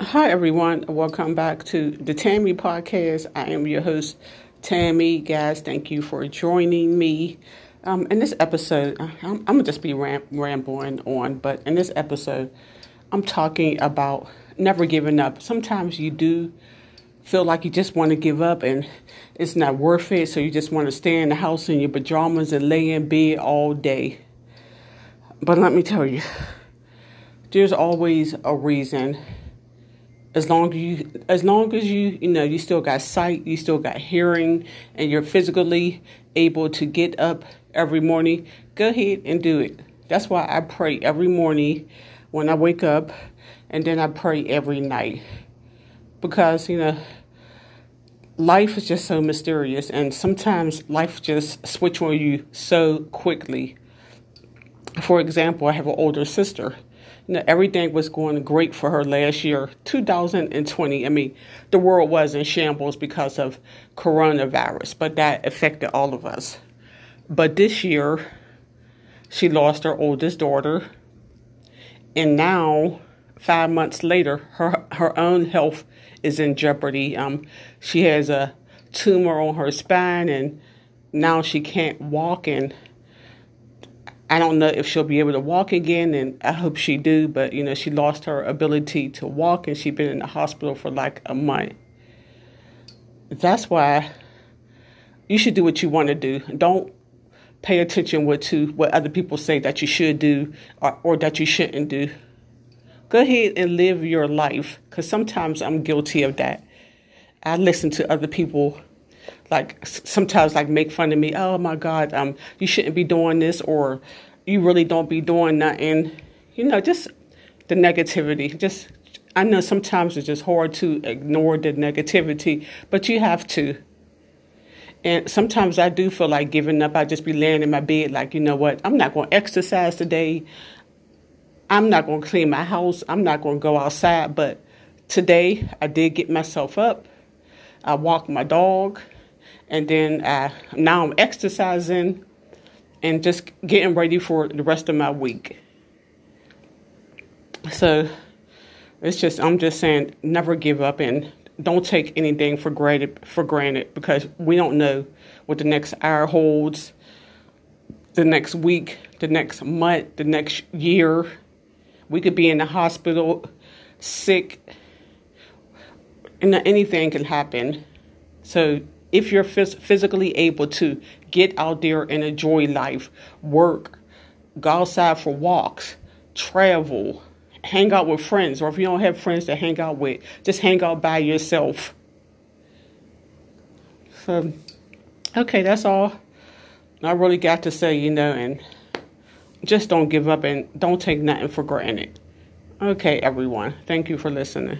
Hi, everyone. Welcome back to the Tammy Podcast. I am your host, Tammy. Guys, thank you for joining me. Um, in this episode, I'm, I'm going to just be ram- rambling on, but in this episode, I'm talking about never giving up. Sometimes you do feel like you just want to give up and it's not worth it, so you just want to stay in the house in your pajamas and lay in bed all day. But let me tell you, there's always a reason as long as you as long as you you know you still got sight you still got hearing and you're physically able to get up every morning go ahead and do it. That's why i pray every morning when i wake up and then i pray every night. Because you know life is just so mysterious and sometimes life just switch on you so quickly. For example i have an older sister you know, everything was going great for her last year, 2020. I mean, the world was in shambles because of coronavirus, but that affected all of us. But this year, she lost her oldest daughter, and now, five months later, her her own health is in jeopardy. Um, she has a tumor on her spine, and now she can't walk and I don't know if she'll be able to walk again, and I hope she do. But you know, she lost her ability to walk, and she's been in the hospital for like a month. That's why you should do what you want to do. Don't pay attention what to what other people say that you should do or, or that you shouldn't do. Go ahead and live your life, because sometimes I'm guilty of that. I listen to other people like sometimes like make fun of me. Oh my God, um, you shouldn't be doing this, or you really don't be doing nothing. You know, just the negativity. Just I know sometimes it's just hard to ignore the negativity, but you have to. And sometimes I do feel like giving up. I just be laying in my bed, like, you know what? I'm not going to exercise today. I'm not going to clean my house. I'm not going to go outside. But today I did get myself up. I walked my dog and then I, now I'm exercising and just getting ready for the rest of my week. So it's just I'm just saying never give up and don't take anything for granted for granted because we don't know what the next hour holds, the next week, the next month, the next year. We could be in the hospital sick and anything can happen. So if you're phys- physically able to get out there and enjoy life, work, go outside for walks, travel, hang out with friends, or if you don't have friends to hang out with, just hang out by yourself. So, okay, that's all I really got to say, you know, and just don't give up and don't take nothing for granted. Okay, everyone. Thank you for listening.